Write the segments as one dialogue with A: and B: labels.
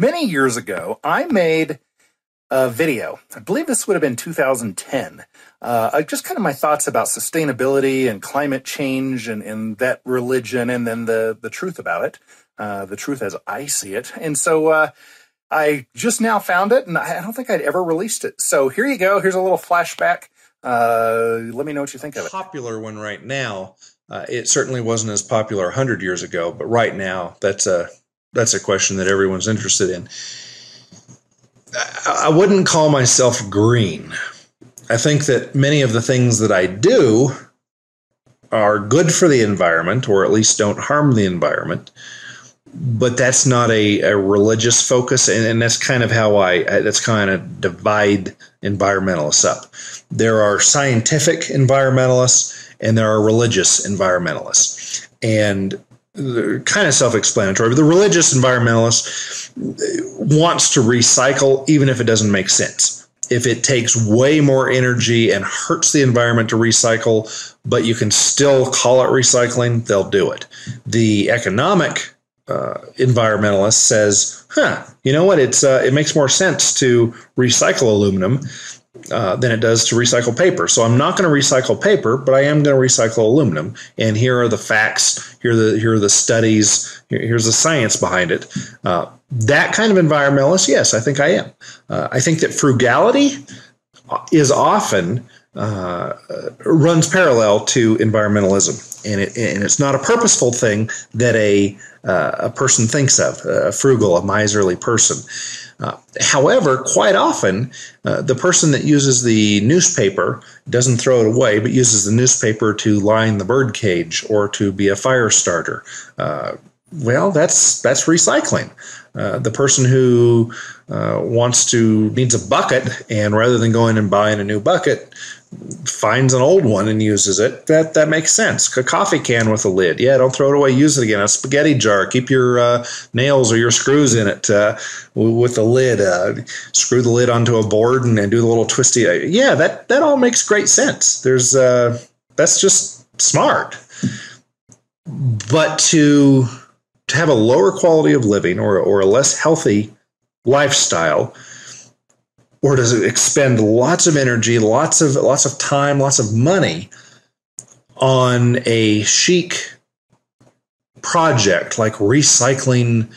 A: Many years ago, I made a video. I believe this would have been 2010. Uh, just kind of my thoughts about sustainability and climate change and, and that religion and then the, the truth about it, uh, the truth as I see it. And so uh, I just now found it and I don't think I'd ever released it. So here you go. Here's a little flashback. Uh, let me know what you think of it.
B: Popular one right now. Uh, it certainly wasn't as popular 100 years ago, but right now that's a that's a question that everyone's interested in. I wouldn't call myself green. I think that many of the things that I do are good for the environment, or at least don't harm the environment. But that's not a, a religious focus, and, and that's kind of how I that's kind of divide environmentalists up. There are scientific environmentalists, and there are religious environmentalists, and kind of self-explanatory. But the religious environmentalist wants to recycle even if it doesn't make sense. If it takes way more energy and hurts the environment to recycle, but you can still call it recycling, they'll do it. The economic uh, environmentalist says, "Huh, you know what? It's uh, it makes more sense to recycle aluminum uh, than it does to recycle paper. So I'm not going to recycle paper, but I am going to recycle aluminum. And here are the facts. Here are the here are the studies. Here, here's the science behind it. Uh, that kind of environmentalist, yes, I think I am. Uh, I think that frugality is often uh, runs parallel to environmentalism, and it and it's not a purposeful thing that a uh, a person thinks of a frugal, a miserly person. Uh, however, quite often, uh, the person that uses the newspaper doesn't throw it away, but uses the newspaper to line the bird cage or to be a fire starter. Uh, well, that's that's recycling. Uh, the person who uh, wants to needs a bucket, and rather than going and buying a new bucket, finds an old one and uses it, that that makes sense. A coffee can with a lid, yeah, don't throw it away, use it again. A spaghetti jar, keep your uh, nails or your screws in it uh, with the lid. Uh, screw the lid onto a board and, and, do the little twisty. Uh, yeah, that that all makes great sense. There's that's just smart. But to to have a lower quality of living or or a less healthy lifestyle or does it expend lots of energy, lots of lots of time, lots of money on a chic project like recycling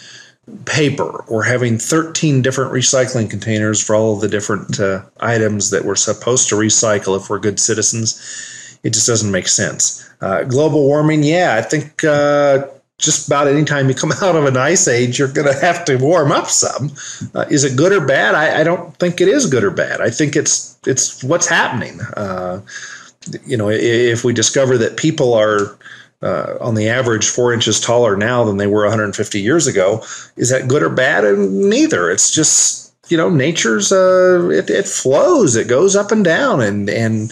B: paper or having 13 different recycling containers for all of the different uh, items that we're supposed to recycle if we're good citizens? It just doesn't make sense. Uh, global warming, yeah, I think uh, just about any time you come out of an ice age, you're going to have to warm up some. Uh, is it good or bad? I, I, don't think it is good or bad. I think it's it's what's happening. Uh, you know, if we discover that people are uh, on the average four inches taller now than they were 150 years ago, is that good or bad? And neither. It's just you know, nature's uh, it, it flows. It goes up and down, and and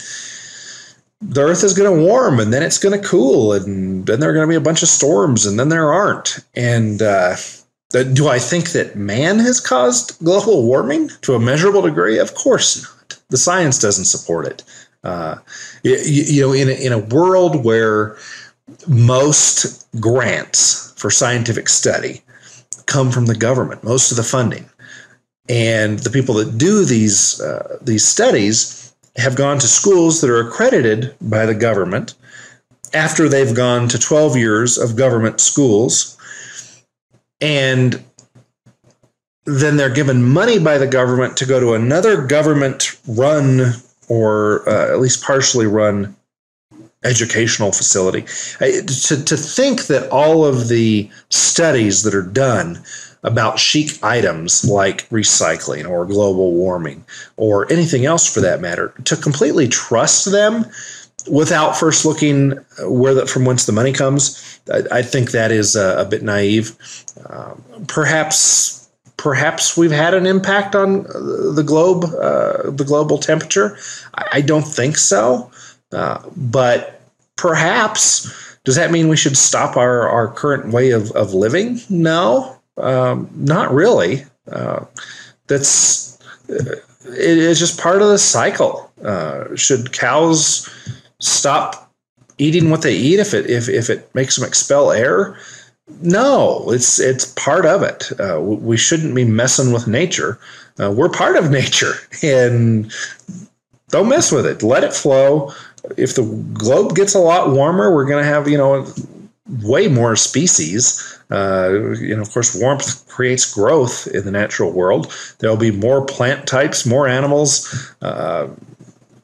B: the earth is going to warm and then it's going to cool and then there are going to be a bunch of storms and then there aren't. And uh, do i think that man has caused global warming? To a measurable degree? Of course not. The science doesn't support it. Uh, you, you, know in a, in a world where most grants for scientific study come from the government most of the funding and the people that do these uh, these studies have gone to schools that are accredited by the government after they've gone to 12 years of government schools and then they're given money by the government to go to another government run or uh, at least partially run educational facility. to, to think that all of the studies that are done about chic items like recycling or global warming or anything else for that matter, to completely trust them without first looking where the, from whence the money comes, I, I think that is a, a bit naive. Um, perhaps, perhaps we've had an impact on the globe, uh, the global temperature. I don't think so, uh, but perhaps. Does that mean we should stop our, our current way of, of living? No, um, not really. Uh, that's it is just part of the cycle. Uh, should cows stop eating what they eat if it if, if it makes them expel air? No, it's it's part of it. Uh, we shouldn't be messing with nature. Uh, we're part of nature, and don't mess with it. Let it flow. If the globe gets a lot warmer, we're going to have you know way more species. Uh, you know, of course, warmth creates growth in the natural world. There'll be more plant types, more animals. Uh,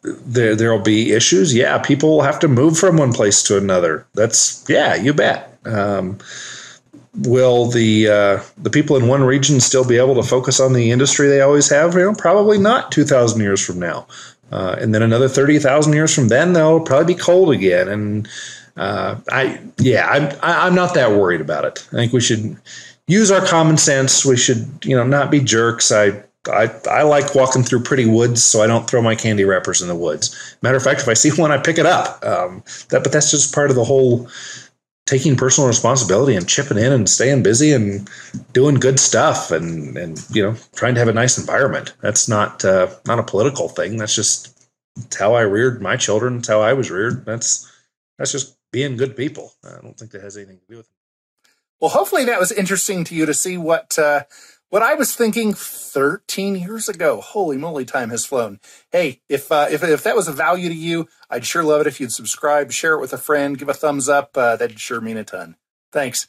B: there, there'll be issues. Yeah, people will have to move from one place to another. That's yeah, you bet. Um, will the uh, the people in one region still be able to focus on the industry they always have? You know, probably not. Two thousand years from now, uh, and then another thirty thousand years from then, they'll probably be cold again, and uh, I yeah, I'm I'm not that worried about it. I think we should use our common sense. We should you know not be jerks. I I, I like walking through pretty woods, so I don't throw my candy wrappers in the woods. Matter of fact, if I see one, I pick it up. Um, that, but that's just part of the whole taking personal responsibility and chipping in and staying busy and doing good stuff and and you know trying to have a nice environment. That's not uh, not a political thing. That's just how I reared my children. It's how I was reared. That's that's just being good people. I don't think that has anything to do with it.
A: Well, hopefully that was interesting to you to see what uh, what I was thinking 13 years ago. Holy moly, time has flown. Hey, if uh, if if that was a value to you, I'd sure love it if you'd subscribe, share it with a friend, give a thumbs up. Uh, that'd sure mean a ton. Thanks.